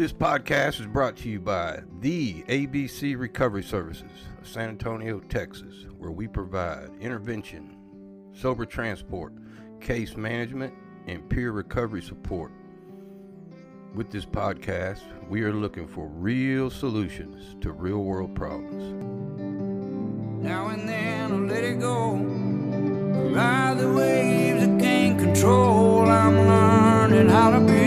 This podcast is brought to you by the ABC Recovery Services of San Antonio, Texas, where we provide intervention, sober transport, case management, and peer recovery support. With this podcast, we are looking for real solutions to real world problems. Now and then I let it go. Ride the waves I can't control. I'm learning how to be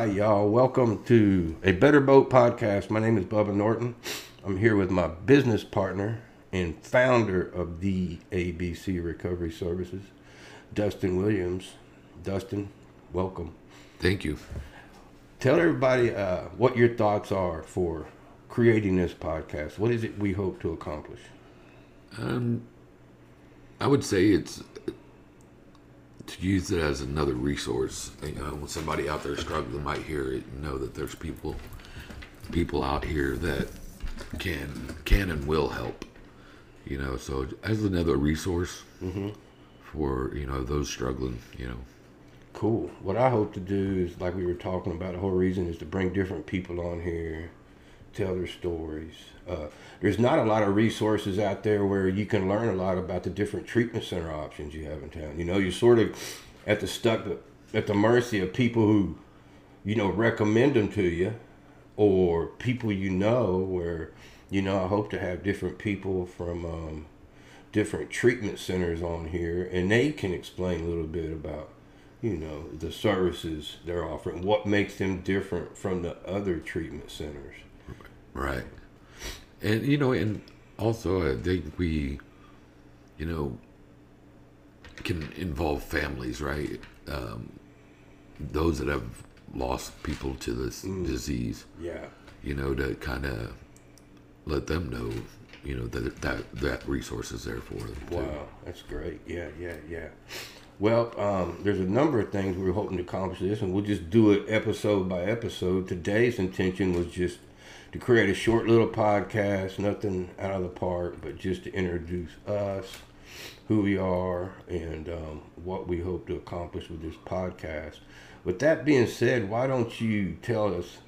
Right, y'all. Welcome to a Better Boat podcast. My name is Bubba Norton. I'm here with my business partner and founder of the ABC Recovery Services, Dustin Williams. Dustin, welcome. Thank you. Tell everybody uh, what your thoughts are for creating this podcast. What is it we hope to accomplish? Um, I would say it's to use it as another resource. Uh, you know, when somebody out there struggling might hear it and know that there's people, people out here that can can and will help. You know, so as another resource mm-hmm. for you know those struggling. You know, Cool. What I hope to do is, like we were talking about, the whole reason is to bring different people on here, tell their stories. Uh, there's not a lot of resources out there where you can learn a lot about the different treatment center options you have in town. You know, you're sort of at the stuck at the mercy of people who, you know, recommend them to you, or people you know. Where, you know, I hope to have different people from um, different treatment centers on here, and they can explain a little bit about you know the services they're offering what makes them different from the other treatment centers right? And you know, and also I think we, you know, can involve families, right? Um, those that have lost people to this disease. yeah you know, to kind of let them know, you know, that that that resource is there for them. Too. wow that's great yeah yeah yeah well um, there's a number of things we are hoping to accomplish this and we'll just do it episode by episode today's intention was just to create a short little podcast nothing out of the park but just to introduce us who we are and um, what we hope to accomplish with this podcast with that being said why don't you tell us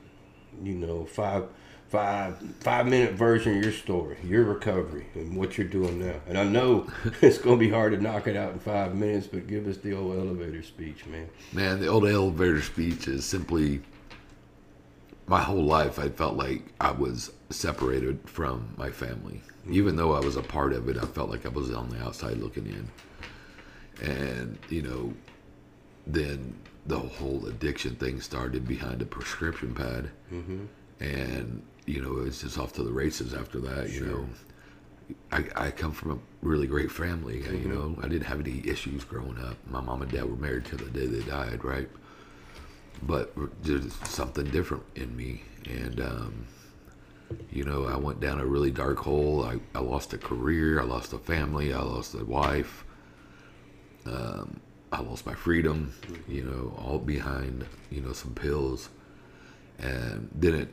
you know, five five five minute version of your story, your recovery, and what you're doing now. And I know it's gonna be hard to knock it out in five minutes, but give us the old elevator speech, man. Man, the old elevator speech is simply my whole life. I felt like I was separated from my family, mm-hmm. even though I was a part of it. I felt like I was on the outside looking in, and you know, then the whole addiction thing started behind a prescription pad, mm-hmm. and you know, it was just off to the races after that. You know, I, I come from a really great family. You mm-hmm. know, I didn't have any issues growing up. My mom and dad were married till the day they died, right? But there's something different in me, and um, you know, I went down a really dark hole. I, I lost a career. I lost a family. I lost a wife. Um, I lost my freedom. You know, all behind you know some pills, and then it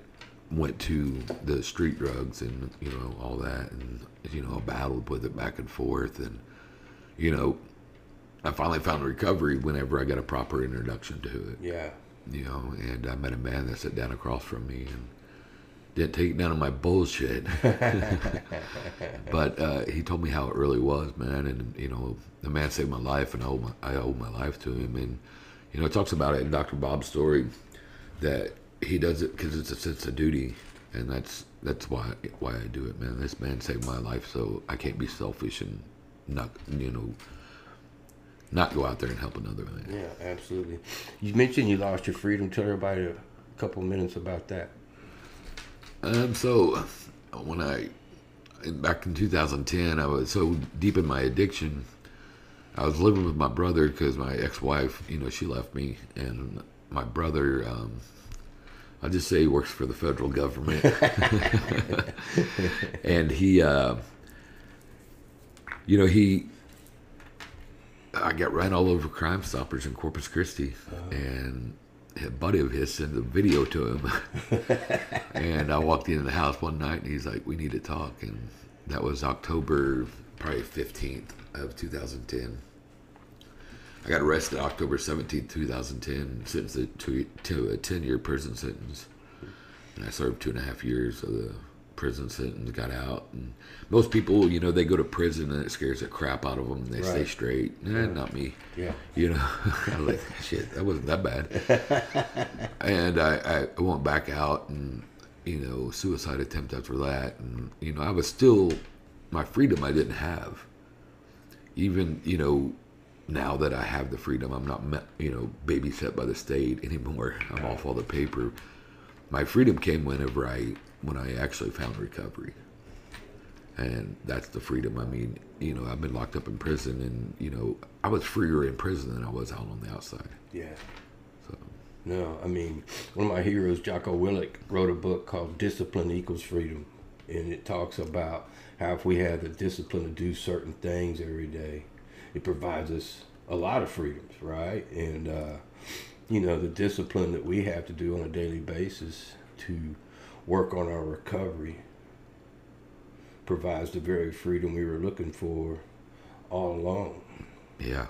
went to the street drugs and you know all that, and you know I battled with it back and forth, and you know I finally found recovery whenever I got a proper introduction to it Yeah. You know, and I met a man that sat down across from me and didn't take none of my bullshit. but uh, he told me how it really was, man, and you know, the man saved my life, and I owe my, I owe my life to him. And you know, it talks about it in Dr. Bob's story that he does it because it's a sense of duty, and that's that's why why I do it, man. This man saved my life, so I can't be selfish and not you know not go out there and help another man. Yeah, absolutely. You mentioned you lost your freedom. Tell everybody a couple minutes about that. Um, so when I back in 2010, I was so deep in my addiction. I was living with my brother because my ex-wife, you know, she left me, and my brother, um, I'll just say he works for the federal government, and he, uh, you know, he. I got ran all over Crime Stoppers in Corpus Christi, and a buddy of his sent a video to him. and I walked into the house one night, and he's like, "We need to talk." And that was October, probably fifteenth of two thousand ten. I got arrested October 17, 2010, sentenced to, to a 10 year prison sentence. And I served two and a half years of the prison sentence, got out. And most people, you know, they go to prison and it scares the crap out of them and they stay straight. Nah, not me. Yeah. You know, I was like, shit, that wasn't that bad. and I, I went back out and, you know, suicide attempt after that. And, you know, I was still, my freedom I didn't have. Even, you know, now that I have the freedom, I'm not, you know, babysat by the state anymore. I'm off all the paper. My freedom came whenever I, when I actually found recovery and that's the freedom. I mean, you know, I've been locked up in prison, and you know, I was freer in prison than I was out on the outside. Yeah. So No, I mean, one of my heroes, Jocko Willink, wrote a book called Discipline Equals Freedom. And it talks about how if we have the discipline to do certain things every day, it provides us a lot of freedoms, right? And, uh, you know, the discipline that we have to do on a daily basis to work on our recovery provides the very freedom we were looking for all along. yeah,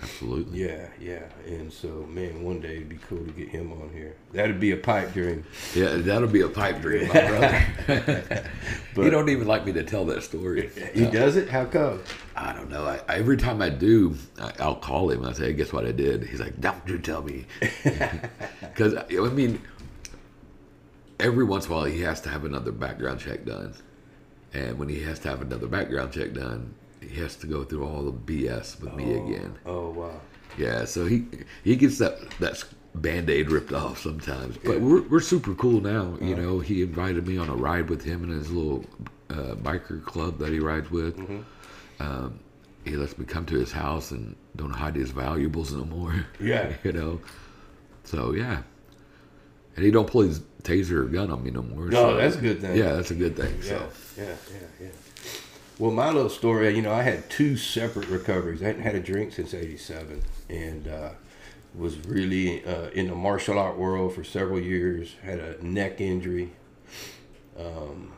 absolutely. Yeah, yeah. And so, man, one day it'd be cool to get him on here. That'd be a pipe dream. Yeah, that'll be a pipe dream, my brother. you don't even like me to tell that story. He does it? How come? I don't know. I, every time I do, I, I'll call him. I say, "Guess what I did?" He's like, "Don't you tell me," because I mean, every once in a while he has to have another background check done, and when he has to have another background check done, he has to go through all the BS with me again. Oh, wow. Yeah, so he he gets that that band aid ripped off sometimes. But we're we're super cool now. You know, he invited me on a ride with him and his little uh, biker club that he rides with. Um, he lets me come to his house and don't hide his valuables no more. Yeah. you know. So yeah, and he don't pull his taser or gun on me no more. No, so- that's a good thing. Yeah, that's a good thing. Yeah, So yeah, yeah, yeah. Well, my little story, you know, I had two separate recoveries. I hadn't had a drink since '87, and uh, was really uh, in the martial art world for several years. Had a neck injury. Um,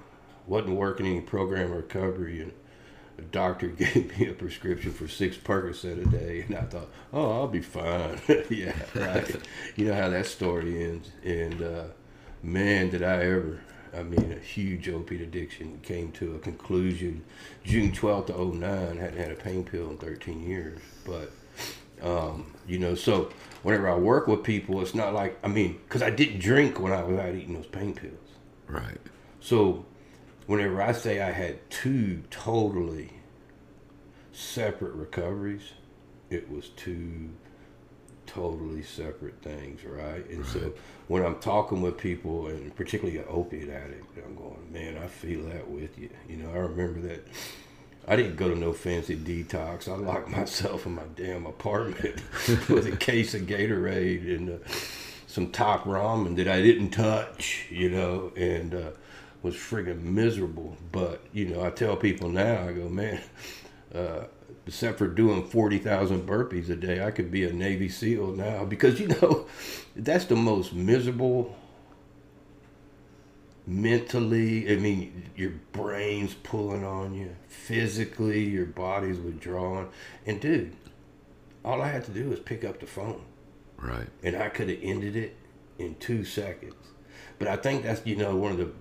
wasn't working any program recovery, and the doctor gave me a prescription for six Percocet a day, and I thought, oh, I'll be fine. yeah, right. you know how that story ends, and uh, man, did I ever. I mean, a huge opiate addiction came to a conclusion June 12th of 09. Hadn't had a pain pill in 13 years. But, um, you know, so whenever I work with people, it's not like, I mean, because I didn't drink when I was out eating those pain pills. right. So, whenever I say I had two totally separate recoveries, it was two totally separate things, right? And so, when I'm talking with people, and particularly an opiate addict, I'm going, man, I feel that with you. You know, I remember that. I didn't go to no fancy detox. I locked myself in my damn apartment with a case of Gatorade and uh, some top ramen that I didn't touch, you know, and uh, was friggin' miserable. But you know, I tell people now, I go, man, uh, except for doing forty thousand burpees a day, I could be a Navy SEAL now because you know, that's the most miserable. Mentally, I mean, your brain's pulling on you. Physically, your body's withdrawing. And dude, all I had to do was pick up the phone Right. and I could have ended it in two seconds. But I think that's you know one of the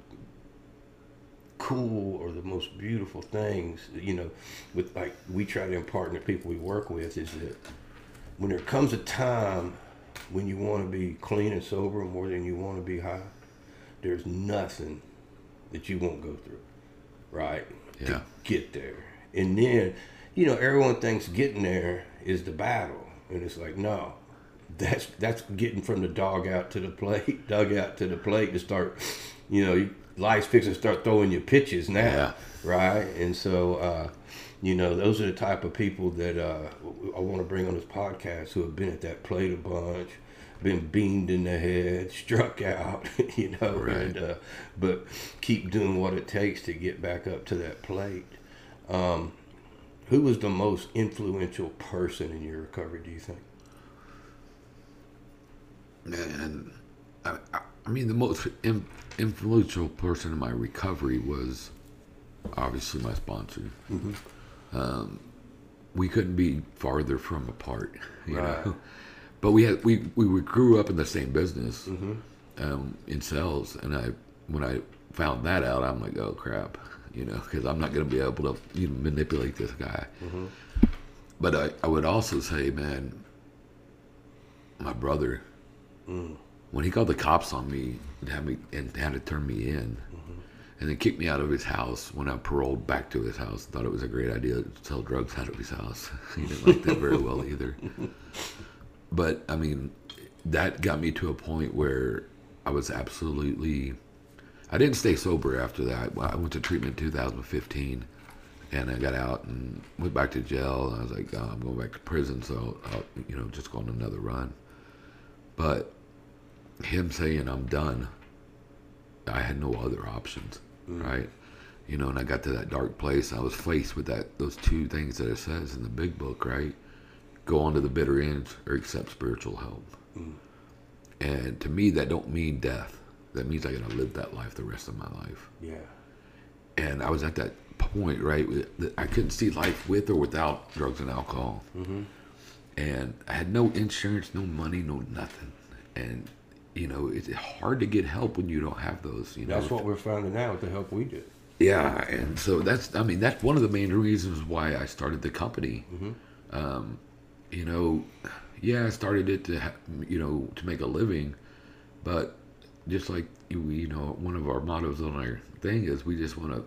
cool or the most beautiful things you know with like we try to impart in the people we work with is that when there comes a time when you want to be clean and sober more than you want to be high, there's nothing that you won't go through, right? Yeah. To get there, and then you know everyone thinks getting there is the battle, and it's like no, that's that's getting from the dog out to the plate, dug out to the plate to start, you know, you- life's fixing to start throwing your pitches now, Yeah. right? And so, uh, you know, those are the type of people that uh, I want to bring on this podcast who have been at that plate a bunch, been beamed in the head, struck out, you know, Right. and uh, but keep doing what it takes to get back up to that plate. Um, who was the most influential person in your recovery? Do you think? And I, I- I mean, the most in, influential person in my recovery was obviously my sponsor. Um, we couldn't be farther from apart. You Right. know, but we had we we grew up in the same business Mm-hmm. um, in sales, and I when I found that out, I'm like, oh crap, you know, because I'm not going to be able to you know, manipulate this guy. Mm-hmm. But I, I would also say, man, my brother, Mm. When he called the cops on me and had me and had to turn me in, Mm-hmm. and then kicked me out of his house when I paroled back to his house, thought it was a great idea to sell drugs out of his house. he didn't like that very well either. But I mean, that got me to a point where I was absolutely. I didn't stay sober after that. I went to treatment in 2015, and I got out and went back to jail. And I was like, oh, I'm going back to prison, so I'll, you know, just go on another run. But him saying I'm done, I had no other options, mm. right? You know, and I got to that dark place. I was faced with that those two things that it says in the big book, right? Go on to the bitter end or accept spiritual help. Mm. And to me, that don't mean death. That means I gotta live that life the rest of my life. Yeah. And I was at that point, right? I couldn't see life with or without drugs and alcohol. Mm-hmm. And I had no insurance, no money, no nothing. And you know, it's hard to get help when you don't have those. You know, That's what we're finding out with the help we do. yeah, and so that's I mean that's one of the main reasons why I started the company. Um, you know, yeah, I started it to ha- you know to make a living, but just like you, you know, one of our mottos on our thing is we just want to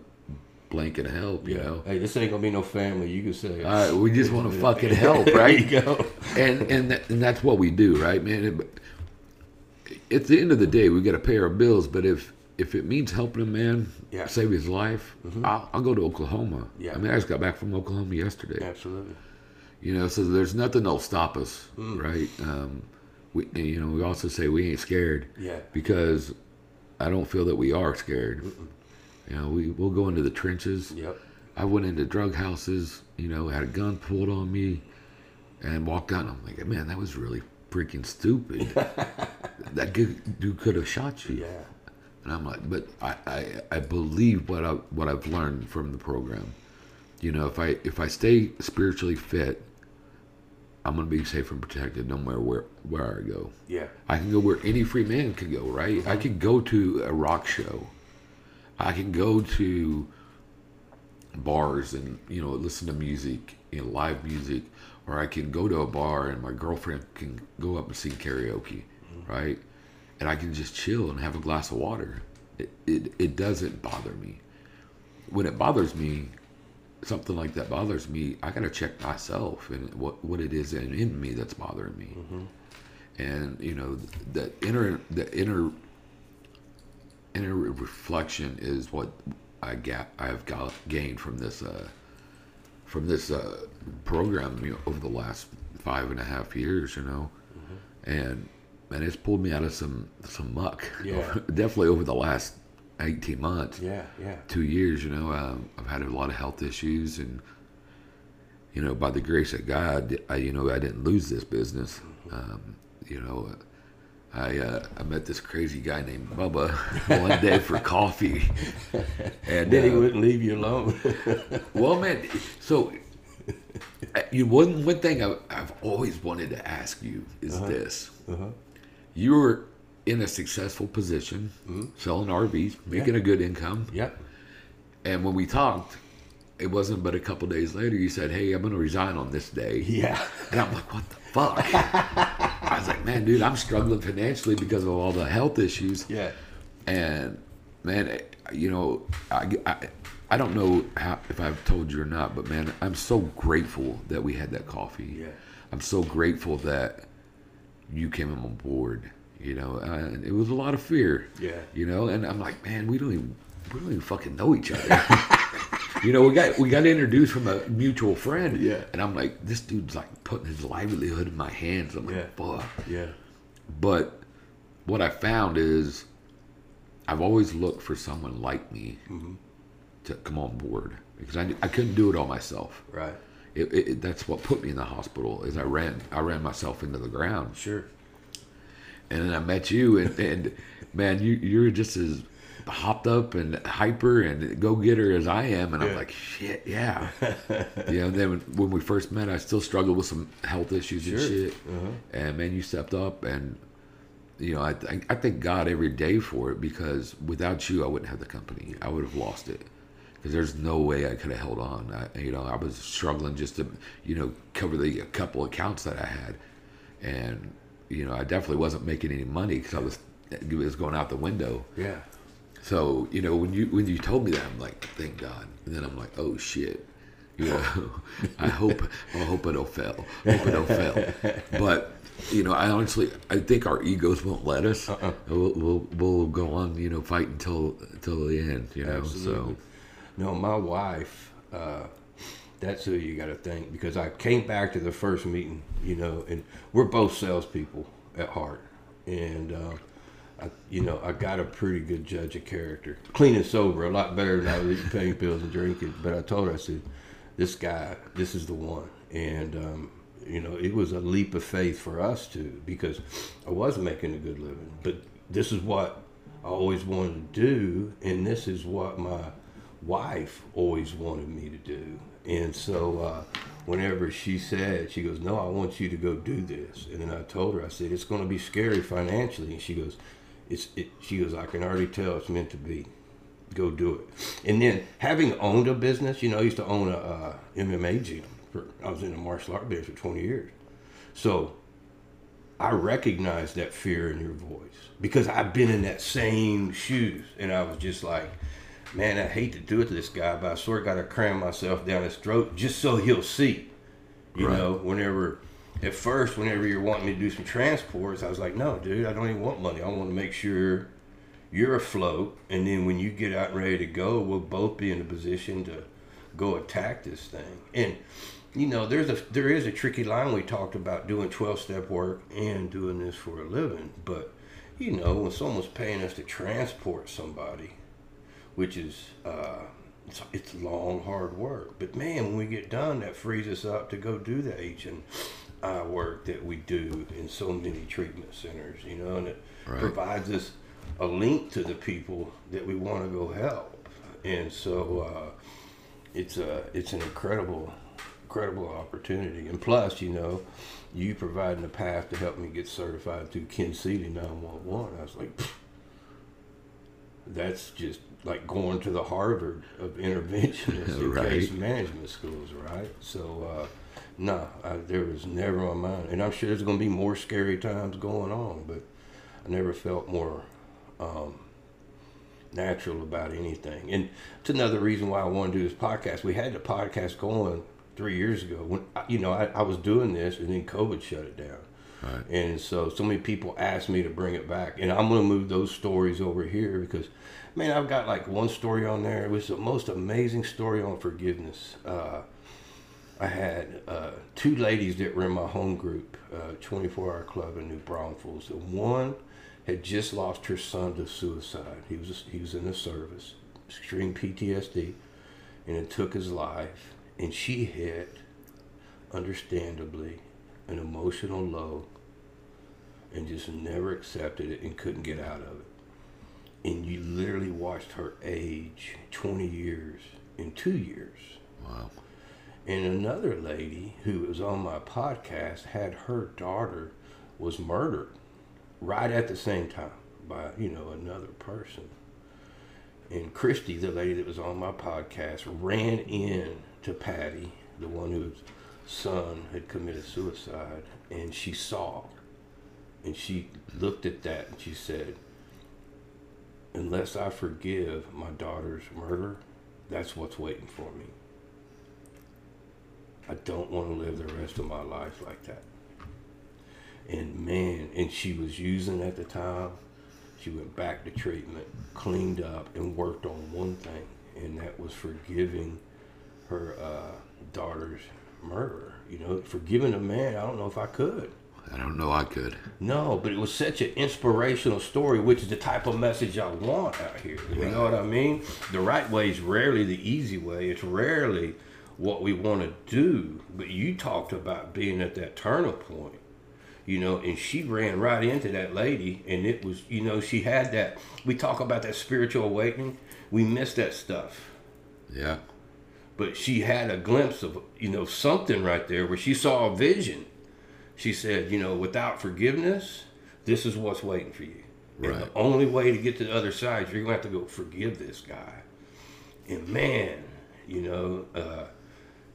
blanket help. You know, Hey, this ain't gonna be no family. You can say. uh, we just want to fucking help, There right? you go. and and that, and that's what we do, right, man? It- at the end of the day, we got to pay our bills. But if if it means helping a man Yeah. save his life, I'll, I'll go to Oklahoma. Yeah. I mean, I just got back from Oklahoma yesterday. Absolutely. You know, so there's nothing that'll stop us, Mm. right? Um, we you know we also say we ain't scared Yeah. because I don't feel that we are scared. You know, we we'll go into the trenches. Yep. I went into drug houses, you know, had a gun pulled on me and walked out. And I'm like, man, that was really freaking stupid. that dude could have shot you. Yeah. And I'm like, but I, I, I believe what I what I've learned from the program. You know, if I if I stay spiritually fit, I'm gonna be safe and protected no matter where where I go. Yeah. I can go where any free man could go, right? I can go to a rock show. I can go to bars and you know listen to music, you know, live music, or I can go to a bar and my girlfriend can go up and sing karaoke, right? And I can just chill and have a glass of water. It, it it doesn't bother me. When it bothers me, something like that bothers me, I gotta check myself and what what it is in, in me that's bothering me and you know the inner the inner inner reflection is what I got I've got gained from this uh, from this uh, program you know, over the last five and a half years, you know, and and it's pulled me out of some some muck. Yeah. definitely over the last eighteen months Yeah. Yeah. two years, you know, um, I've had a lot of health issues, and you know, by the grace of God, I, you know, I didn't lose this business. Um, you know, I uh, I met this crazy guy named Bubba one day for coffee, and Then he uh, wouldn't leave you alone. well, man, so you one one thing I, I've always wanted to ask you is this: you were in a successful position, selling RVs, making a good income. yep. And when we talked, it wasn't but a couple days later you said, "Hey, I'm going to resign on this day." Yeah. And I'm like, "What the fuck?" I was like, "Man, dude, I'm struggling financially because of all the health issues." Yeah. And man, you know, I, I, I don't know how, if I've told you or not, but man, I'm so grateful that we had that coffee. Yeah. I'm so grateful that you came on board. You know, and it was a lot of fear. Yeah. You know, and I'm like, man, we don't even we don't even fucking know each other. you know, we got we got introduced from a mutual friend. Yeah. And I'm like, this dude's like putting his livelihood in my hands. I'm like, Yeah. fuck. Yeah. But what I found is I've always looked for someone like me mm-hmm. to come on board because I, I couldn't do it all myself. Right. It, it, that's what put me in the hospital is I ran I ran myself into the ground Sure. and then I met you and, and man you you're just as hopped up and hyper and go getter as I am, and I'm like, shit, yeah. you know, and then when, we first met, I still struggled with some health issues and Sure. shit. Uh-huh. And man, you stepped up, and you know, I th- I thank God every day for it because without you, I wouldn't have the company. I would have lost it. Because there's no way I could have held on. I, you know, I was struggling just to, you know, cover the couple accounts that I had, and you know, I definitely wasn't making any money because I was it was going out the window. Yeah. So you know, when you when you told me that, I'm like, thank God. And then I'm like, oh shit. You know, I hope I hope it don't fail. Hope it don't fail. But you know, I honestly I think our egos won't let us. We'll, we'll we'll go on, you know, fight until until the end. You know, Absolutely. so No, my wife, uh, that's who you got to thank because I came back to the first meeting, you know, and we're both salespeople at heart. And, uh, You know, I got a pretty good judge of character. Clean and sober, a lot better than I was eating pain pills and drinking. But I told her, I said, this guy, this is the one. And, um, you know, it was a leap of faith for us too because I was making a good living. But this is what I always wanted to do, and this is what my wife always wanted me to do. And so, uh, whenever she said, she goes, "No, I want you to go do this," and then I told her, I said, "It's going to be scary financially," and she goes, "It's," it, she goes, "I can already tell it's meant to be." Go do it. And then having owned a business, you know, I used to own a uh, MMA gym. For, I was in the martial art business for 20 years. So I recognize that fear in your voice because I've been in that same shoes, and I was just like, man, I hate to do it to this guy, but I sort of got to cram myself down his throat just so he'll see. You Right. know, whenever at first, whenever you're wanting me to do some transports, I was like, no, dude, I don't even want money. I want to make sure you're afloat, and then when you get out and ready to go, we'll both be in a position to go attack this thing. And you know, there's a there is a tricky line we talked about doing 12 step work and doing this for a living, but you know, when someone's paying us to transport somebody, which is uh, it's, it's long, hard work. But man, when we get done, that frees us up to go do the H and I work that we do in so many treatment centers, you know, and it Right. provides us a link to the people that we want to go help. And so uh, it's a it's an incredible incredible opportunity. And plus, you know, you providing a path to help me get certified through Ken Seeley 911. I was like, that's just like going to the Harvard of interventionists and Right. case management schools, right? So, uh, no, I, there was never on mine. And I'm sure there's going to be more scary times going on, but I never felt more um, natural about anything. And it's another reason why I want to do this podcast. We had the podcast going three years ago when, you know, I, I was doing this and then COVID shut it down. Right. And so, so many people asked me to bring it back, and I'm going to move those stories over here because, man, I've got like one story on there. It was the most amazing story on forgiveness. Uh, I had uh, two ladies that were in my home group, uh, 24 Hour Club in New Braunfels. And one had just lost her son to suicide. He was he was in the service, extreme PTSD, and it took his life. And she hit, understandably, an emotional low, and just never accepted it and couldn't get out of it. And you literally watched her age 20 years in two years. Wow. And another lady who was on my podcast had her daughter was murdered right at the same time by, you know, another person. And Christy, the lady that was on my podcast, ran in to Patty, the one whose son had committed suicide, and she saw. And she looked at that and she said, Unless I forgive my daughter's murder, that's what's waiting for me. I don't want to live the rest of my life like that. And man, and she was using at the time. She went back to treatment, cleaned up, and worked on one thing, and that was forgiving her uh, daughter's murder. You know, forgiving a man. I don't know if I could. I don't know. I could. No, but it was such an inspirational story, which is the type of message I want out here. You know what I mean? The right way is rarely the easy way. It's rarely what we want to do. But you talked about being at that turning point. you know, and she ran right into that lady, and it was, you know, she had that. We talk about that spiritual awakening. We miss that stuff, Yeah. but she had a glimpse of, you know, something right there where she saw a vision. She said, you know, without forgiveness, this is what's waiting for you. And Right. the only way to get to the other side, is you're gonna have to go forgive this guy. And man, you know, uh,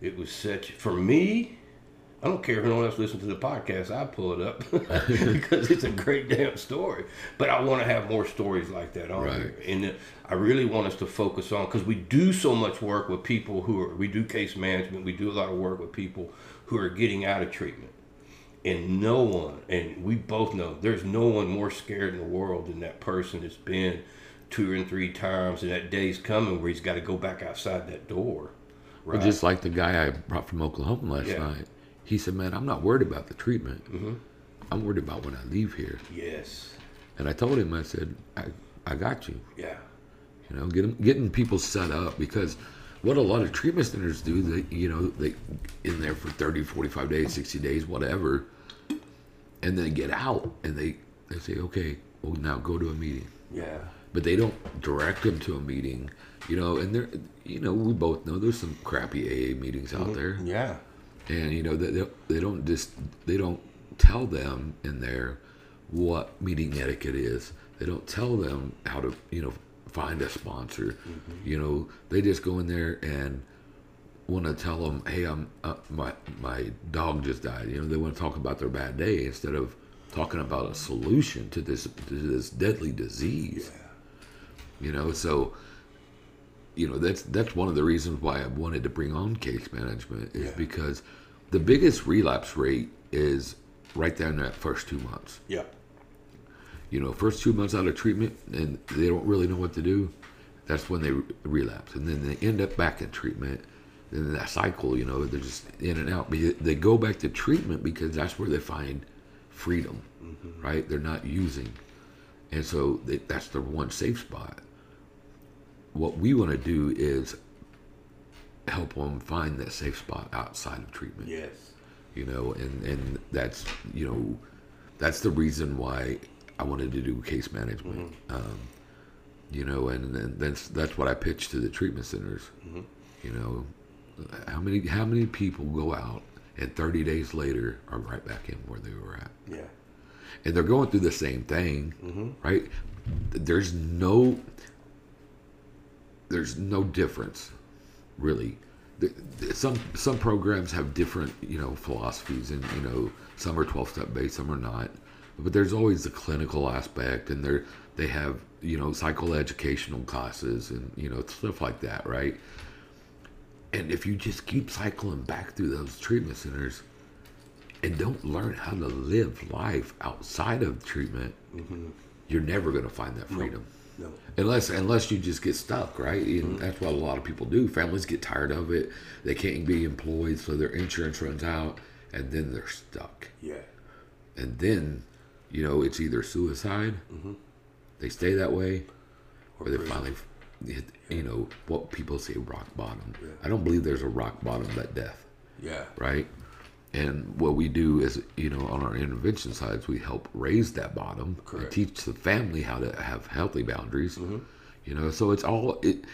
it was such for me. I don't care if anyone else listens to the podcast. I pull it up because it's a great damn story. But I want to have more stories like that on Right. here, and uh, I really want us to focus on because we do so much work with people who are. We do case management. We do a lot of work with people who are getting out of treatment, and no one, and we both know, there's no one more scared in the world than that person that's been two and three times, and that day's coming where he's got to go back outside that door. Well, just like the guy I brought from Oklahoma last Yeah. night. He said, "Man, I'm not worried about the treatment. Mm-hmm. I'm worried about when I leave here." yes, And I told him, I said, "I, I got you. yeah, You know, getting getting people set up because what a lot of treatment centers do, they you know they in there for 30, 45 days, 60 days, whatever, and then get out and they they say, okay, well now go to a meeting. yeah, but they don't direct them to a meeting, you know. And there, you know, we both know there's some crappy AA meetings out there, yeah, and you know they, they they don't just they don't tell them in there what meeting etiquette is. They don't tell them how to you know find a sponsor. You know, they just go in there and want to tell them, hey, I'm uh, my my dog just died. You know, they want to talk about their bad day instead of talking about a solution to this to this deadly disease. You know, so you know that's that's one of the reasons why I wanted to bring on case management is Yeah. because the biggest relapse rate is right there in that first two months. yeah, You know, first two months out of treatment and they don't really know what to do. That's when they relapse, and then they end up back in treatment. And then that cycle, you know, they're just in and out. But They go back to treatment because that's where they find freedom, mm-hmm. right? They're not using, and so they, that's their one safe spot. What we want to do is help them find that safe spot outside of treatment. Yes, you know and and that's you know that's the reason why i wanted to do case management. Mm-hmm. Um, you know and, and that's that's what i pitched to the treatment centers. Mm-hmm. You know how many how many people go out and 30 days later are right back in where they were at? Yeah, and they're going through the same thing, mm-hmm. right? There's no, there's no difference, really. Some some programs have different, you know, philosophies, and you know, some are twelve step based, some are not. But there's always the clinical aspect, and they're they have you know psychoeducational classes and you know stuff like that, right? And if you just keep cycling back through those treatment centers, and don't learn how to live life outside of treatment, mm-hmm. you're never going to find that freedom. no, Unless unless you just get stuck, right? And mm-hmm. that's what a lot of people do. Families get tired of it. They can't be employed, so their insurance runs out, and then they're stuck. yeah, And then, you know, it's either suicide, mm-hmm. they stay that way, or they finally hit, you know, what people say rock bottom. I don't believe there's a rock bottom but death yeah, right? And what we do is, you know, on our intervention sides, we help raise that bottom Correct. and teach the family how to have healthy boundaries. Mm-hmm. You know, so it's all it,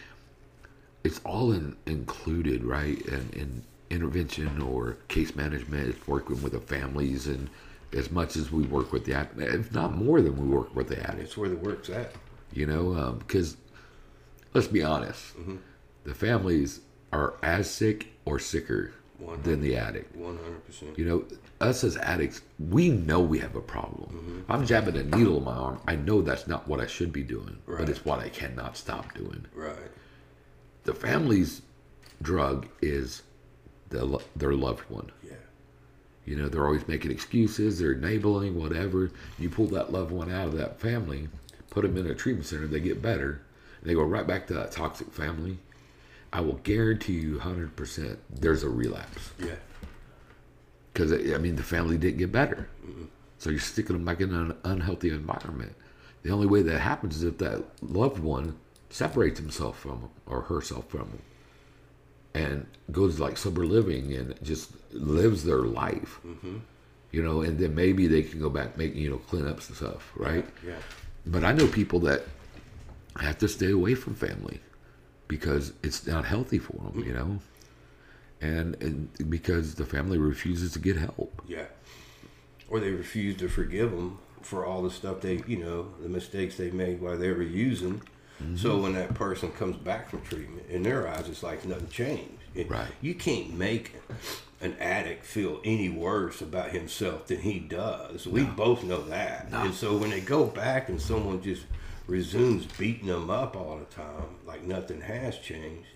it's all in, included, right? And in intervention or case management, it's working with the families and as much as we work with the act, if not more than we work with the it's where the work's at. you know because let's be honest the families are as sick or sicker than the addict One hundred percent. you know us as addicts we know we have a problem mm-hmm. i'm jabbing a needle in my arm i know that's not what i should be doing Right. but it's what i cannot stop doing Right. the family's drug is the, their loved one Yeah. you know, they're always making excuses, they're enabling, whatever. You pull that loved one out of that family, put them in a treatment center, they get better, and they go right back to that toxic family. I will guarantee you 100% there's a relapse. Yeah. Because, I mean, the family didn't get better. So you're sticking them back in an unhealthy environment. The only way that happens is if that loved one separates himself from them or herself from them and goes like sober living and just lives their life. Mm-hmm. you know, and then maybe they can go back, make you know, clean up some stuff, right? Yeah. But I know people that have to stay away from family because it's not healthy for them, you know, and and because the family refuses to get help. Yeah. Or they refuse to forgive them for all the stuff they, you know, the mistakes they made while they were using. Mm-hmm. So when that person comes back from treatment, in their eyes, it's like nothing changed. It- Right. You can't make an addict feel any worse about himself than he does. We both know that. No. And so when they go back and someone just resumes beating them up all the time, like nothing has changed,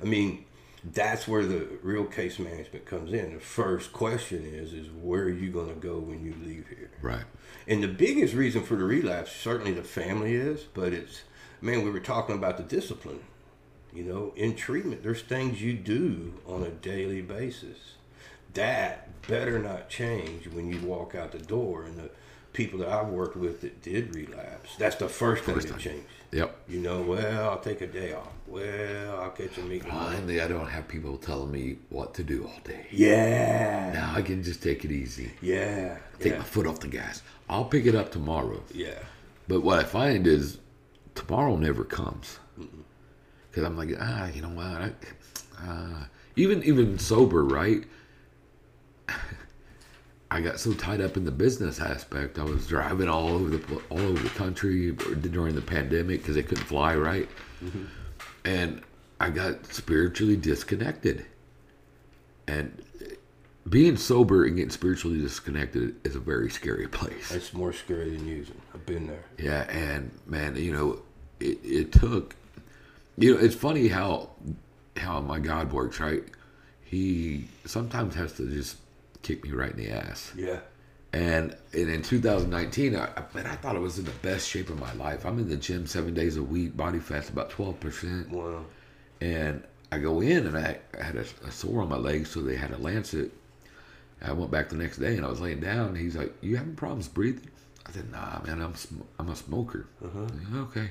I mean, that's where the real case management comes in. The first question is, is where are you going to go when you leave here? Right. And the biggest reason for the relapse, certainly the family is, but it's, man, we were talking about the discipline. You know, in treatment, there's things you do on a daily basis. That better not change when you walk out the door. And the people that I've worked with that did relapse, that's the first thing First that changed. Yep. You know, well, I'll take a day off. Well, I'll catch a meeting. Finally, I don't have people telling me what to do all day. Yeah. Now I can just take it easy. Yeah. Take Yeah. my foot off the gas. I'll pick it up tomorrow. Yeah. But what I find is tomorrow never comes. Because I'm like, ah, you know what? I, uh, even even sober, right? I got so tied up in the business aspect. I was driving all over the all over the country during the pandemic because they couldn't fly, right? Mm-hmm. And I got spiritually disconnected. And being sober and getting spiritually disconnected is a very scary place. It's more scary than using. I've been there. Yeah, and man, you know, it, it took. You know, it's funny how how my God works, right? He sometimes has to just kick me right in the ass. Yeah. And, and in 2019, I, I, man, I thought I was in the best shape of my life. I'm in the gym seven days a week, body fat's about 12%. Wow. And I go in and I, I had a, a sore on my leg, so they had a lancet. I went back the next day and I was laying down. And he's like, "You having problems breathing?" I said, "Nah, man, I'm sm- I'm a smoker." "Yeah, Okay.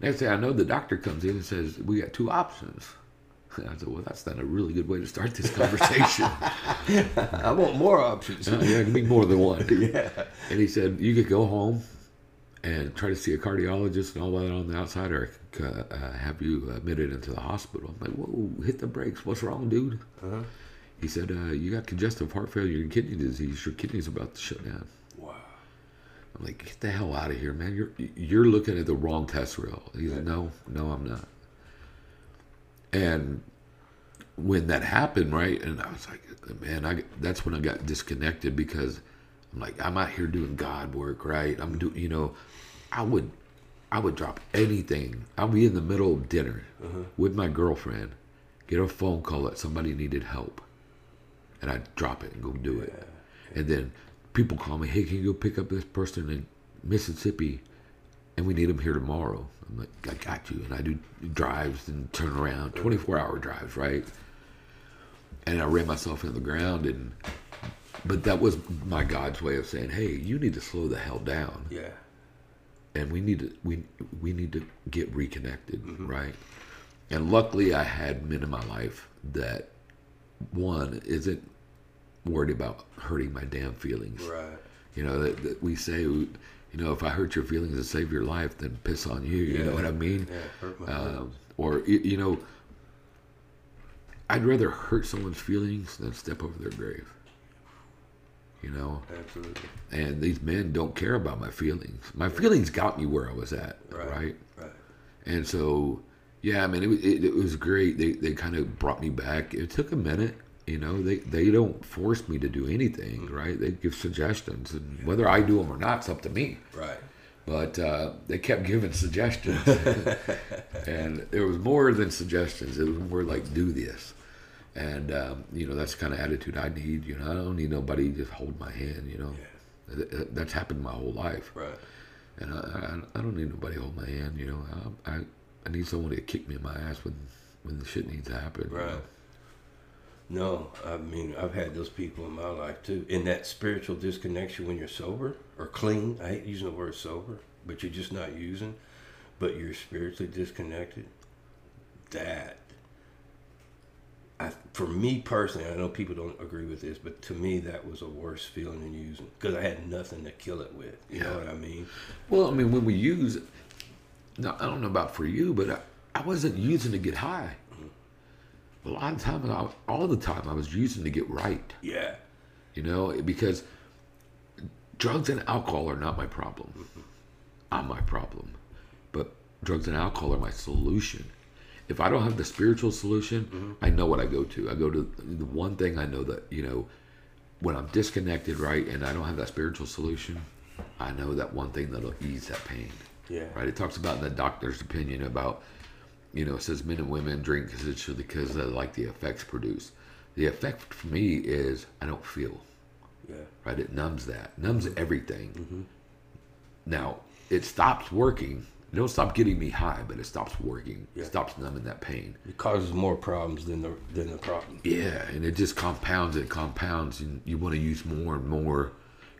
Next day, I know the doctor comes in and says, "We got two options." I said, "Well, that's not a really good way to start this conversation." I want more options. Uh, yeah, it can be more than one. yeah. And he said, You could go home and try to see a cardiologist and all that on the outside, or uh, have you admitted into the hospital. I'm like, Whoa, hit the brakes. What's wrong, dude? He said, uh, You got congestive heart failure and kidney disease. Your kidney's about to shut down. Wow. I'm like, Get the hell out of here, man. You're, you're looking at the wrong test reel. He said, No, no, I'm not. And when that happened, right, and I was like, man, I that's when I got disconnected because I'm like, I'm out here doing God work, right? I'm doing, you know, I would, I would drop anything. I'll be in the middle of dinner uh-huh. with my girlfriend, get a phone call that somebody needed help, and I'd drop it and go do it. And then people call me, hey, can you go pick up this person in Mississippi, and we need them here tomorrow. I'm like, I got you. And I do drives and turn around, 24 hour drives, right? And I ran myself into the ground, and but that was my God's way of saying, hey, you need to slow the hell down, Yeah. and we need to we we need to get reconnected, mm-hmm. right? And luckily, I had men in my life that one isn't worried about hurting my damn feelings. Right. You know that, that we say, you know, if I hurt your feelings to save your life, then piss on you. You know what I mean? Yeah. Hurt my Um, or you know, I'd rather hurt someone's feelings than step over their grave. You know, Absolutely. and these men don't care about my feelings. My feelings got me where I was at, Right. right? Right. And so, yeah, I mean, it, was- it, it was great. They they kind of brought me back. It took a minute. You know, they they don't force me to do anything, right? They give suggestions, and whether I do them or not, it's up to me. Right. But uh, they kept giving suggestions, and it was more than suggestions. It was more like do this, and um, you know that's the kind of attitude I need. You know, I don't need nobody just hold my hand. You know, th- that's happened my whole life. Right. And I, I, I don't need nobody to hold my hand, you know. I, I, I need someone to kick me in my ass when, when the shit needs to happen. you Right. know. No, I mean I've had those people in my life too. In that spiritual disconnection when you're sober or clean. I hate using the word sober, but you're just not using. But you're spiritually disconnected. That I, for me personally, I know people don't agree with this, but to me, that was a worse feeling than using because I had nothing to kill it with. You know what I mean? Well, I mean, when we use, now I don't know about for you, but I, I wasn't using to get high. A lot of times, I, all the time, I was using to get right. Yeah. You know, because drugs and alcohol are not my problem. I'm my problem. But drugs and alcohol are my solution. If I don't have the spiritual solution, mm-hmm. I know what I go to. I go to the one thing I know that, you know, when I'm disconnected, right, and I don't have that spiritual solution, I know that one thing that'll ease that pain. Yeah. Right? It talks about in the doctor's opinion about, you know, it says men and women drink because essentially because they like the effects produced. The effect for me is I don't feel Yeah. right? It numbs that, numbs everything. Mm-hmm. Now it stops working. It don't stop getting me high, but it stops working. Yeah. It stops numbing that pain. It causes more problems than the than the problem. Yeah, and it just compounds and compounds, and you want to use more and more,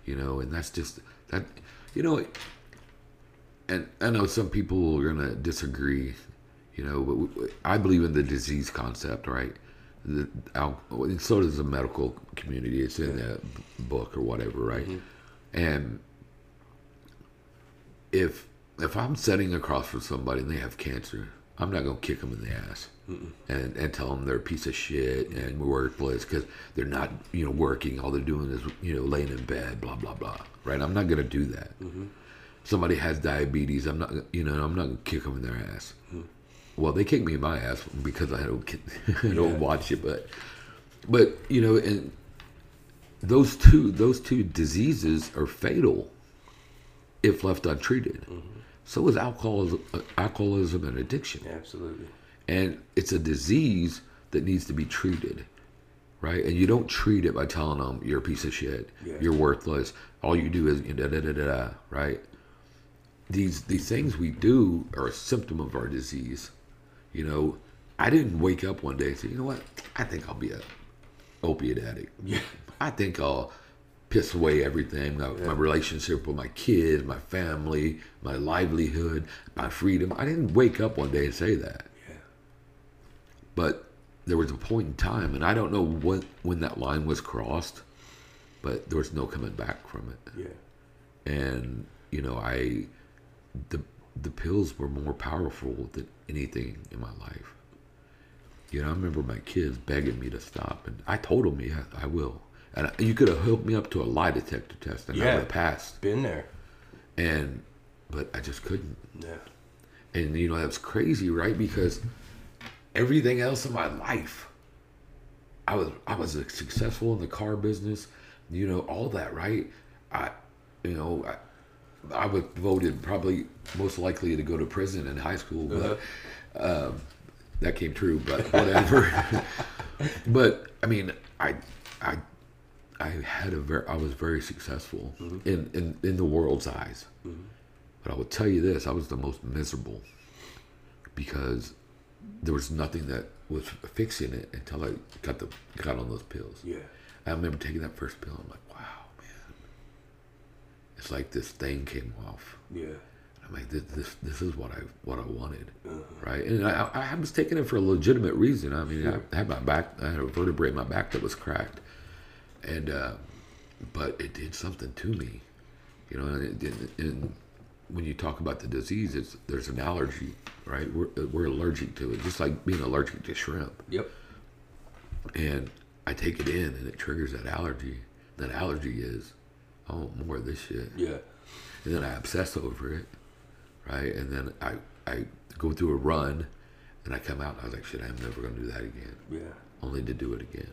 you know, and that's just that, you know. And I know some people are gonna disagree, you know, but I believe in the disease concept, right? The, and so does the medical community. It's in the book or whatever, right? Mm-hmm. And if if I'm sitting across from somebody and they have cancer, I'm not gonna kick them in the ass and and tell them they're a piece of shit and worthless because they're not you know working. All they're doing is you know laying in bed, blah blah blah. Right? I'm not gonna do that. Mm-hmm. Somebody has diabetes. I'm not you know I'm not gonna kick them in their ass. Mm-hmm. Well, they kick me in my ass because I don't I don't Yeah. watch it, but but you know and those two those two diseases are fatal if left untreated. So is alcoholism, uh, alcoholism and addiction, Absolutely. and it's a disease that needs to be treated, right? And you don't treat it by telling them you're a piece of shit, Yeah. you're worthless. All you do is da da da da da, right? These these things we do are a symptom of our disease. You know, I didn't wake up one day and say, you know what? I think I'll be a opiate addict. Yeah. I think I'll piss away everything my, my relationship with my kids, my family, my livelihood, my freedom. I didn't wake up one day and say that. Yeah. But there was a point in time, and I don't know what when that line was crossed, but there was no coming back from it. Yeah. And you know, I the the pills were more powerful than anything in my life. You know, I remember my kids begging me to stop, and I told them, "Yeah, I will." And I- you could have hooked me up to a lie detector test, and I Yeah. would have passed. Been there. And but I just couldn't. Yeah. And you know, that's crazy, right? Because everything else in my life, I was I was successful in the car business, you know, all that, right? I, you know, I, I was voted probably most likely to go to prison in high school, but uh-huh. um, that came true. But whatever. but I mean, I, I, I had a very, I was very successful mm-hmm. in, in in the world's eyes. Mm-hmm. But I will tell you this: I was the most miserable because there was nothing that was fixing it until I got the got on those pills. Yeah. I remember taking that first pill. I'm like, it's like this thing came off. Yeah. I'm like, this this, this is what I what I wanted, right? And I, I was taking it for a legitimate reason. I mean, I had my back, I had a vertebrae in my back that was cracked, and uh, but it did something to me, you know. And, it, and when you talk about the disease, it's there's an allergy, right? We're we're allergic to it, just like being allergic to shrimp. Yep. And I take it in, and it triggers that allergy. That allergy is, oh, more of this shit Yeah. and then I obsess over it, right? And then I I go through a run, and I come out and I was like, shit, I'm never gonna do that again. Yeah. Only to do it again.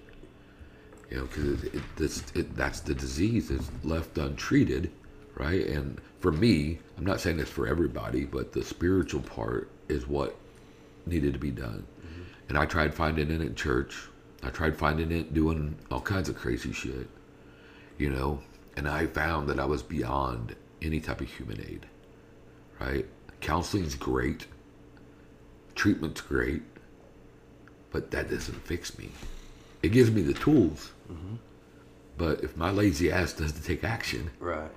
You know, because it, it, this, it, that's the disease is left untreated, right? And for me, I'm not saying this for everybody, but the spiritual part is what needed to be done. Mm-hmm. And I tried finding it in church. I tried finding it doing all kinds of crazy shit, you know. And I found that I was beyond any type of human aid, right? Counseling's great, treatment's great, but that doesn't fix me. It gives me the tools, mm-hmm. but if my lazy ass doesn't take action, Right.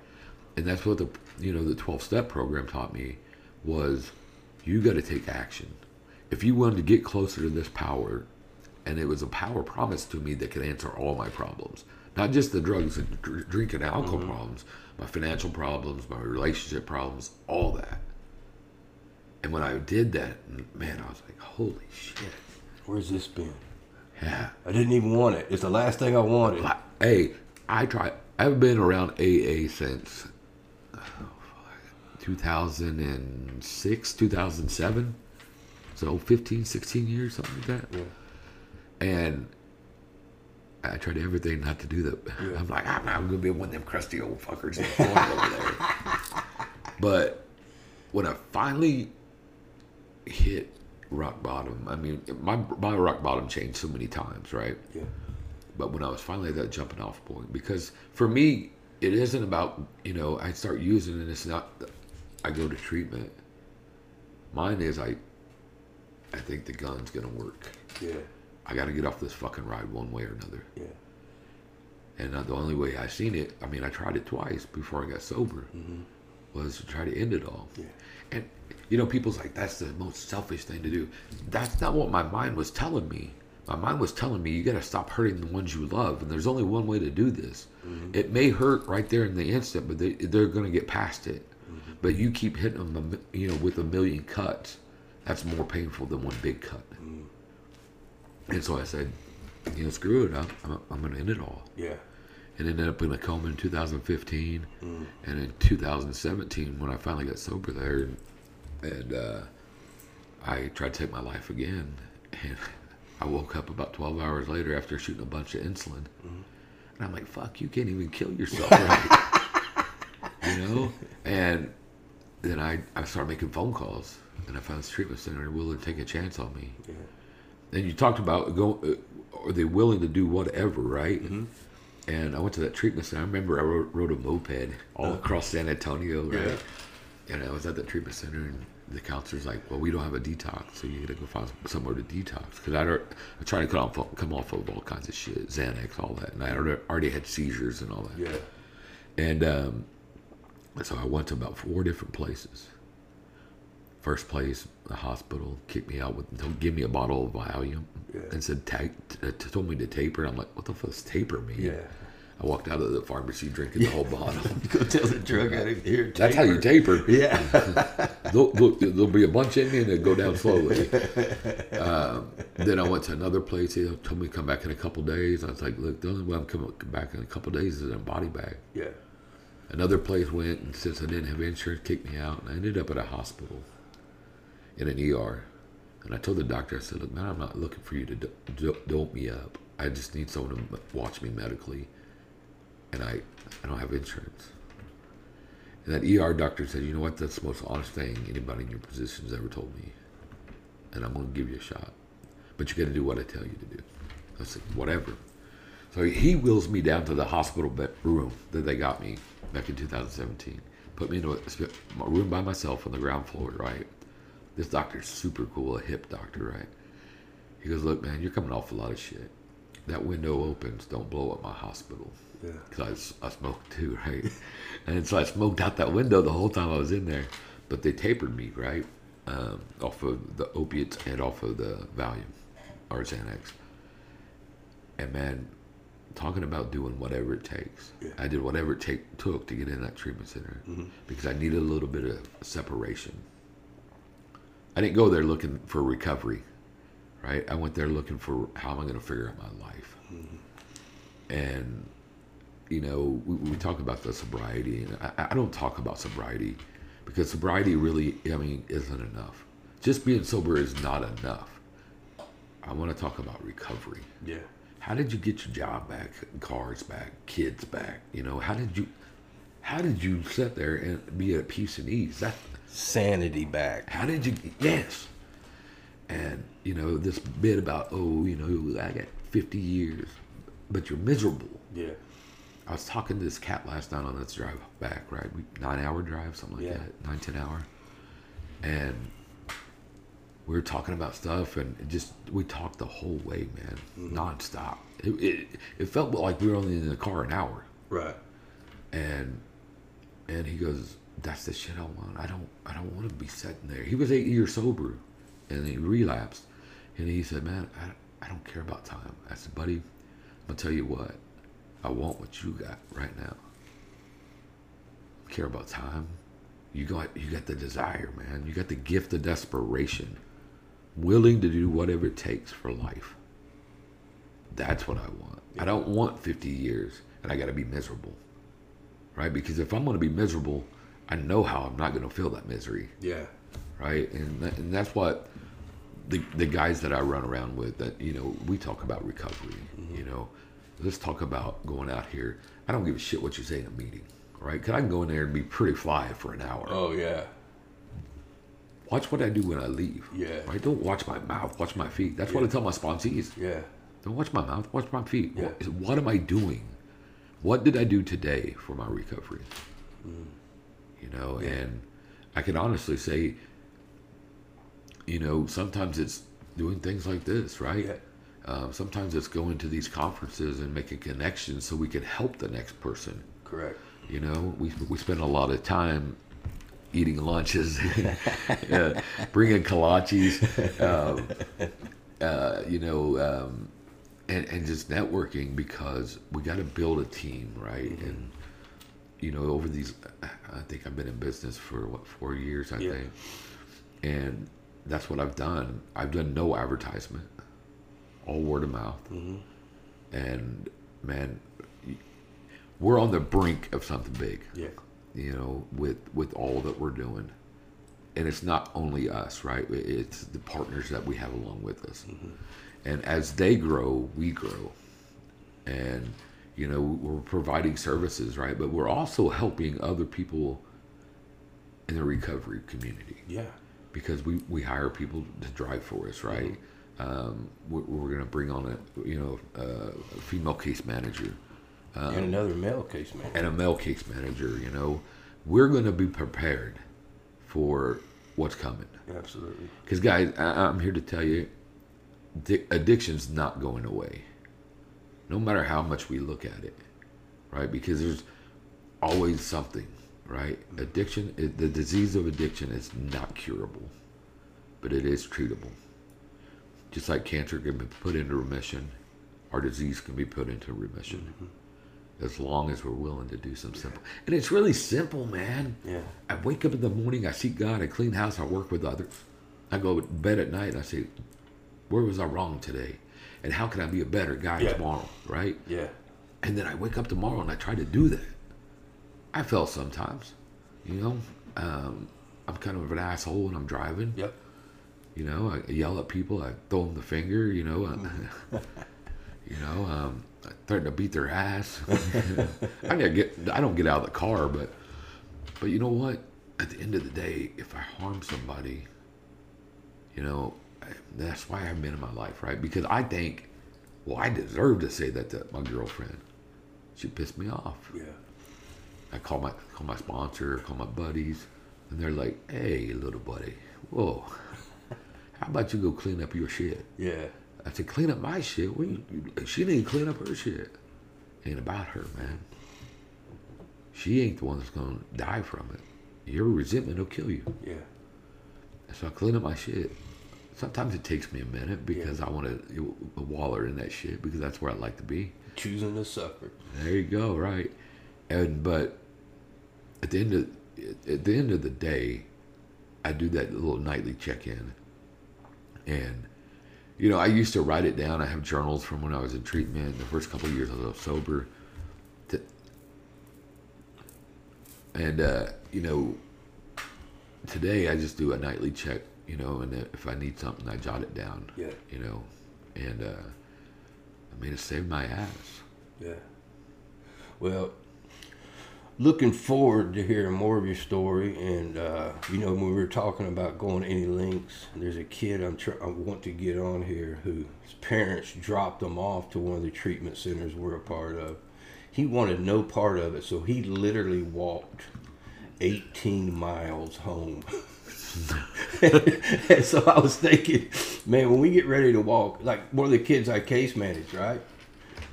and that's what the you know the 12 step program taught me was you got to take action if you wanted to get closer to this power and it was a power promise to me that could answer all my problems, not just the drugs and dr- drink and alcohol mm-hmm. problems, my financial problems, my relationship problems, all that. And when I did that, man, I was like, holy shit. Where's this been? Yeah. I didn't even want it. It's the last thing I wanted. Like, Hey, I try. I've been around AA since oh, 2006, 2007. So 15, 16 years, something like that. Yeah. And I tried everything not to do that. Yeah. I'm like, I'm not going to be one of them crusty old fuckers in the corner over there. But when I finally hit rock bottom, I mean, my, my rock bottom changed so many times, right? Yeah. but when I was finally at that jumping off point, because for me, it isn't about you know I start using and It's not I go to treatment. Mine is I. I think the gun's gonna work. Yeah. I got to get off this fucking ride one way or another. Yeah. And uh, the only way I seen it, I mean, I tried it twice before I got sober, was to try to end it all. Mm-hmm. Yeah. And you know, people's like, that's the most selfish thing to do. That's not what my mind was telling me. My mind was telling me you got to stop hurting the ones you love, and there's only one way to do this. It may hurt right there in the instant, but they, they're going to get past it. But you keep hitting them, you know, with a million cuts. That's more painful than one big cut. And so I said, you know, screw it. I'm, I'm, I'm going to end it all. Yeah. and ended up in a coma in 2015 and in 2017 when i finally got sober there. And uh, i tried to take my life again. And i woke up about 12 hours later after shooting a bunch of insulin. And i'm like fuck you can't even kill yourself right? You know? And then I, I started making phone calls. And i found this treatment center willing to take a chance on me. Yeah. And you talked about go uh, are they willing to do whatever right? And i went to that treatment center. I remember i rode, rode a moped all across san antonio right? And i was at that treatment center and the counselor's like well we don't have a detox so you gotta go find somewhere to detox. Because i i tried to come off, come off of all kinds of shit xanax all that and i already- already had seizures and all that. Yeah. and um, so I went to about four different places. First place, the hospital kicked me out with give me a bottle of Valium Yeah. and said ta- t- told me to taper. I'm like, what the fuck does taper mean? Yeah. I walked out of the pharmacy drinking the whole bottle. Go tell the drug addict here. That's how you taper. Yeah. There'll, be a bunch in me and it'll go down slowly. um, then I went to another place. They told me to come back in a couple days. I was like, look, the only way I'm coming back in a couple days is in a body bag. yeah. Another place went, and since I didn't have insurance, kicked me out, and I ended up at a hospital in an ER. And I told the doctor, I said, "Look, man, I'm not looking for you to do- do- dope me up. I just need someone to watch me medically, and I, I don't have insurance." And that ER doctor said, "You know what? That's the most honest thing anybody in your position's ever told me, and I'm going to give you a shot, but you got to do what I tell you to do." I said, "Whatever." So he wheels me down to the hospital room that they got me back in 2017. Put me into a room by myself on the ground floor, right? This doctor's super cool, a hip doctor, right? He goes, Look, man, you're coming off a lot of shit. That window opens, don't blow up my hospital. Yeah. Because I smoked too, right? and so I smoked out that window the whole time I was in there. But they tapered me, right? Um, off of the opiates and off of the Valium or Xanax. And man, talking about doing whatever it takes. Yeah. I did whatever it take, took to get in that treatment center because I needed a little bit of separation. I didn't go there looking for recovery, right? I went there looking for how am I going to figure out my life. And, you know, we, we talk about the sobriety, and I, I don't talk about sobriety because sobriety really, I mean, isn't enough. Just being sober is not enough. I want to talk about recovery. Yeah. How did you get your job back, cars back, kids back? You know, how did you, how did you sit there and be at peace and ease? That, Sanity back. how did you? Yes. And you know this bit about oh you know I got 50 years, but you're miserable. Yeah. I was talking to this cat last night on this drive back, right? We, nine hour drive, something like Yeah. that, nine ten hour, and we were talking about stuff, and just we talked the whole way, man, Mm-hmm. nonstop. It, it it felt like we were only in the car an hour, Right. and and he goes, "That's the shit I want. I don't I don't want to be sitting there." He was eight years sober, and he relapsed, and he said, "Man, I I don't care about time. I said, buddy, I'm gonna tell you what. I want what you got right now. Care about time. You got you got the desire, man. You got the gift of desperation. Willing to do whatever it takes for life. That's what I want. I don't want 50 years and I got to be miserable. Right? Because if I'm going to be miserable, I know how I'm not going to feel that misery Yeah. right? And that, and that's what the the guys that I run around with that you know we talk about recovery. Mm-hmm. You know, let's talk about going out here. I don't give a shit what you say in a meeting, right? Cause I can go in there and be pretty fly for an hour. Oh yeah. Watch what I do when I leave. Yeah. Right. Don't watch my mouth. Watch my feet. That's what I tell my sponsees. Yeah. Don't watch my mouth. Watch my feet. Yeah. What, what am I doing? What did I do today for my recovery? You know, and I can honestly say, you know, sometimes it's doing things like this, right? Yeah. Um, sometimes it's going to these conferences and making connections so we can help the next person. Correct. You know, we we spend a lot of time eating lunches, uh, bringing kolaches, um, uh, you know, um, and and just networking because we got to build a team, right? And you know, over these, I think I've been in business for what four years, I Yeah. think, and that's what I've done. I've done no advertisement, all word of mouth, mm-hmm. and man, we're on the brink of something big Yeah. you know, with with all that we're doing. And it's not only us, right? It's the partners that we have along with us. Mm-hmm. And as they grow, we grow. And you know, we're providing services, right? But we're also helping other people in the recovery community Yeah. because we, we hire people to drive for us, right? Um, we're, we're going to bring on a you know a female case manager and another male case man. and a male case manager, you know, we're going to be prepared for what's coming. Absolutely. Because, guys, I- I'm here to tell you, di- addiction's not going away, no matter how much we look at it, right? Because there's always something, right? Addiction, the disease of addiction is not curable, but it is treatable. Just like cancer can be put into remission, our disease can be put into remission. Mm-hmm. As long as we're willing to do some simple, and it's really simple, man. Yeah. I wake up in the morning, I seek God, I clean house, I work with others. I go to bed at night and I say, where was I wrong today? And how can I be a better guy Yeah. tomorrow, right? Yeah. And then I wake up tomorrow and I try to do that. I fail sometimes, you know. Um, I'm kind of an asshole when I'm driving. Yep. You know, I yell at people, I throw them the finger, you know. uh, you know, um, I threaten to beat their ass. I gotta get. I don't get out of the car, but but you know what? At the end of the day, if I harm somebody, you know, I, that's why I've been in my life, right? Because I think, well, I deserve to say that to my girlfriend. She pissed me off. Yeah. I call my call my sponsor, call my buddies, and they're like, "Hey, little buddy, whoa, how about you go clean up your shit?" Yeah. I said, "Clean up my shit. You- she didn't clean up her shit. Ain't about her, man. She ain't the one that's gonna die from it. Your resentment will kill you." Yeah. So I clean up my shit. Sometimes it takes me a minute because I want to waller in that shit because that's where I like to be. Choosing to suffer. There you go, right? And but at the end of at the end of the day, I do that little nightly check in, and you know I used to write it down. I have journals from when I was in treatment. The first couple of years I was sober, to, and uh, you know today I just do a nightly check. You know, and if I need something, I jot it down. Yeah. You know, and uh, I mean it saved my ass. Yeah. Well, looking forward to hearing more of your story. And, uh, you know, when we were talking about going any links, there's a kid I'm tr- I want to get on here whose parents dropped him off to one of the treatment centers we're a part of. He wanted no part of it, so he literally walked 18 miles home. so I was thinking, man, when we get ready to walk, like one of the kids I case manage, right?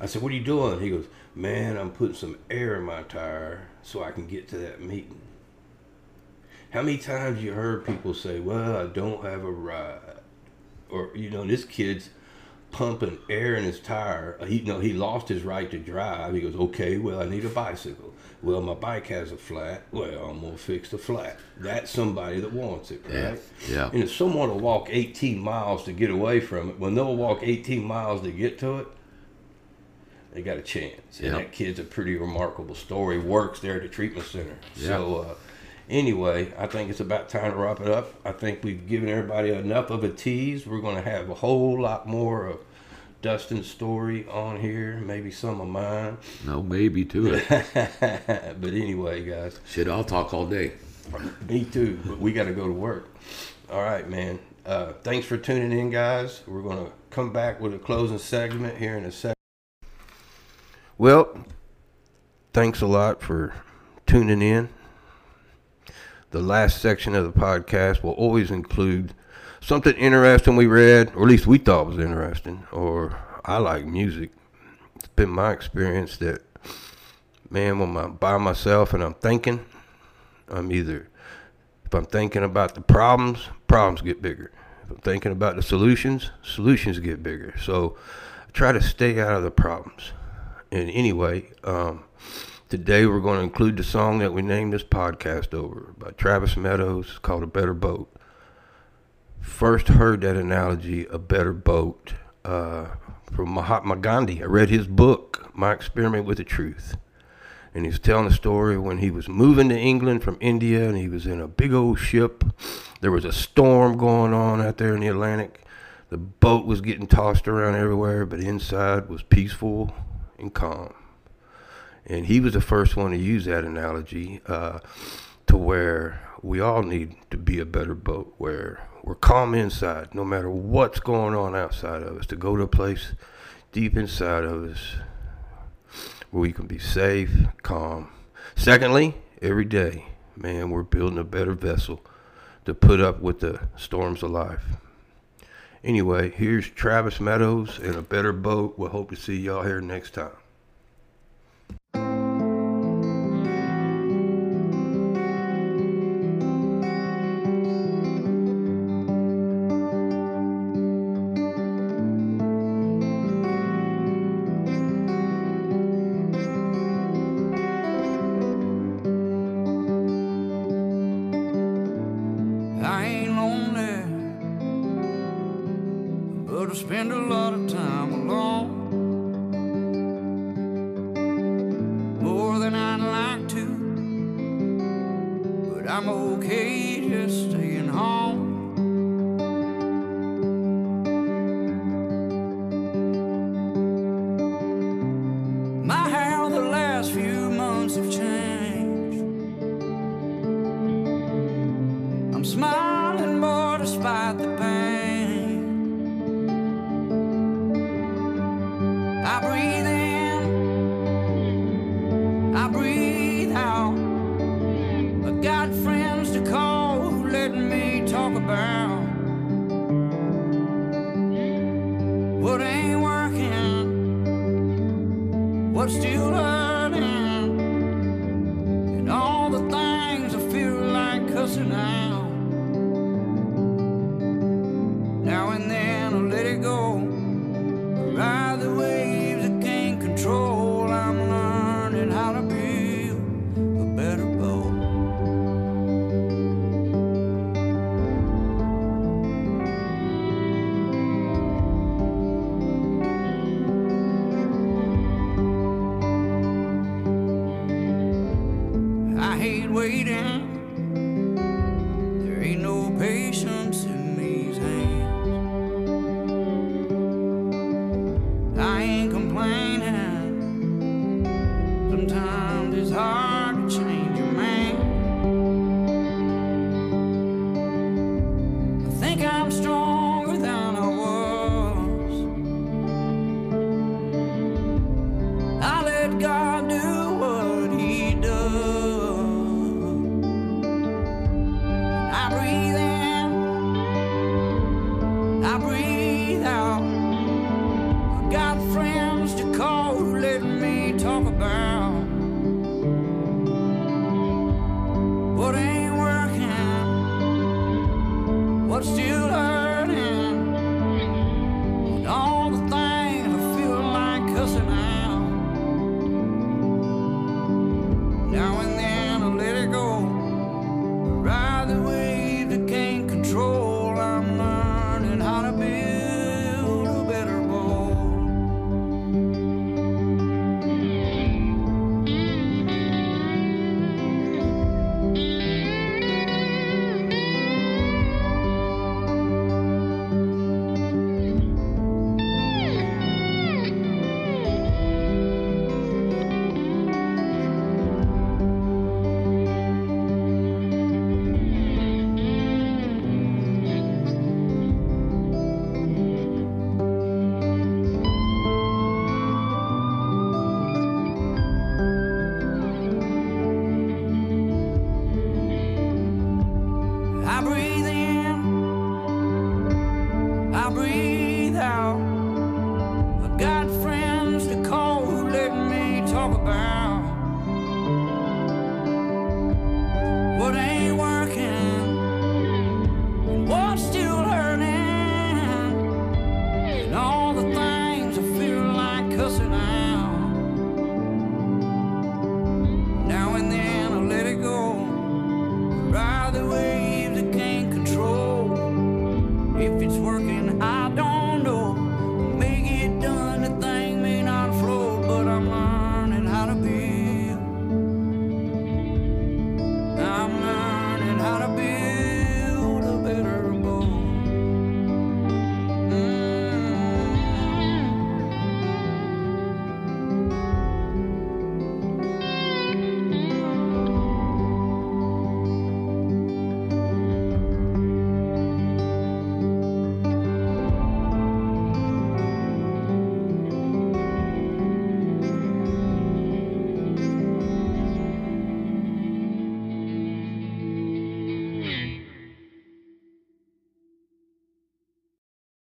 I said, "What are you doing?" He goes, "Man, I'm putting some air in my tire so I can get to that meeting." How many times you heard people say, "Well, I don't have a ride," or you know, this kid's pumping air in his tire. He know he lost his right to drive. He goes, okay, well I need a bicycle. Well, my bike has a flat. Well, I'm gonna fix the flat. That's somebody that wants it, right? Yeah, yeah. And if someone will walk 18 miles to get away from it, when they'll walk 18 miles to get to it, they got a chance. And Yeah. that kid's a pretty remarkable story. Works there at the treatment center. Yeah. So uh, anyway, I think it's about time to wrap it up. I think we've given everybody enough of a tease. We're going to have a whole lot more of Dustin's story on here, maybe some of mine. No, maybe to it. but anyway, guys, Shit, I'll talk all day. me too. But we got to go to work. All right, man. Uh, thanks for tuning in, guys. We're going to come back with a closing segment here in a second. Well, thanks a lot for tuning in. The last section of the podcast will always include something interesting we read, or at least we thought was interesting, or I like music. It's been my experience that, man, when I'm by myself and I'm thinking, I'm either, if I'm thinking about the problems, problems get bigger. If I'm thinking about the solutions, solutions get bigger. So I try to stay out of the problems. And anyway, um, today we're going to include the song that we named this podcast over by Travis Meadows. Called A Better Boat. First heard that analogy, A Better Boat, uh, from Mahatma Gandhi. I read his book, My Experiment with the Truth and he's telling the story when he was moving to England from India and he was in a big old ship. There was a storm going on out there in the Atlantic. The boat was getting tossed around everywhere, but inside was peaceful and calm. And he was the first one to use that analogy uh, to where we all need to be a better boat, where we're calm inside, no matter what's going on outside of us, to go to a place deep inside of us where we can be safe, calm. Secondly, every day, man, we're building a better vessel to put up with the storms of life. Anyway, here's Travis Meadows and a better boat. We'll hope to see y'all here next time. Waiting.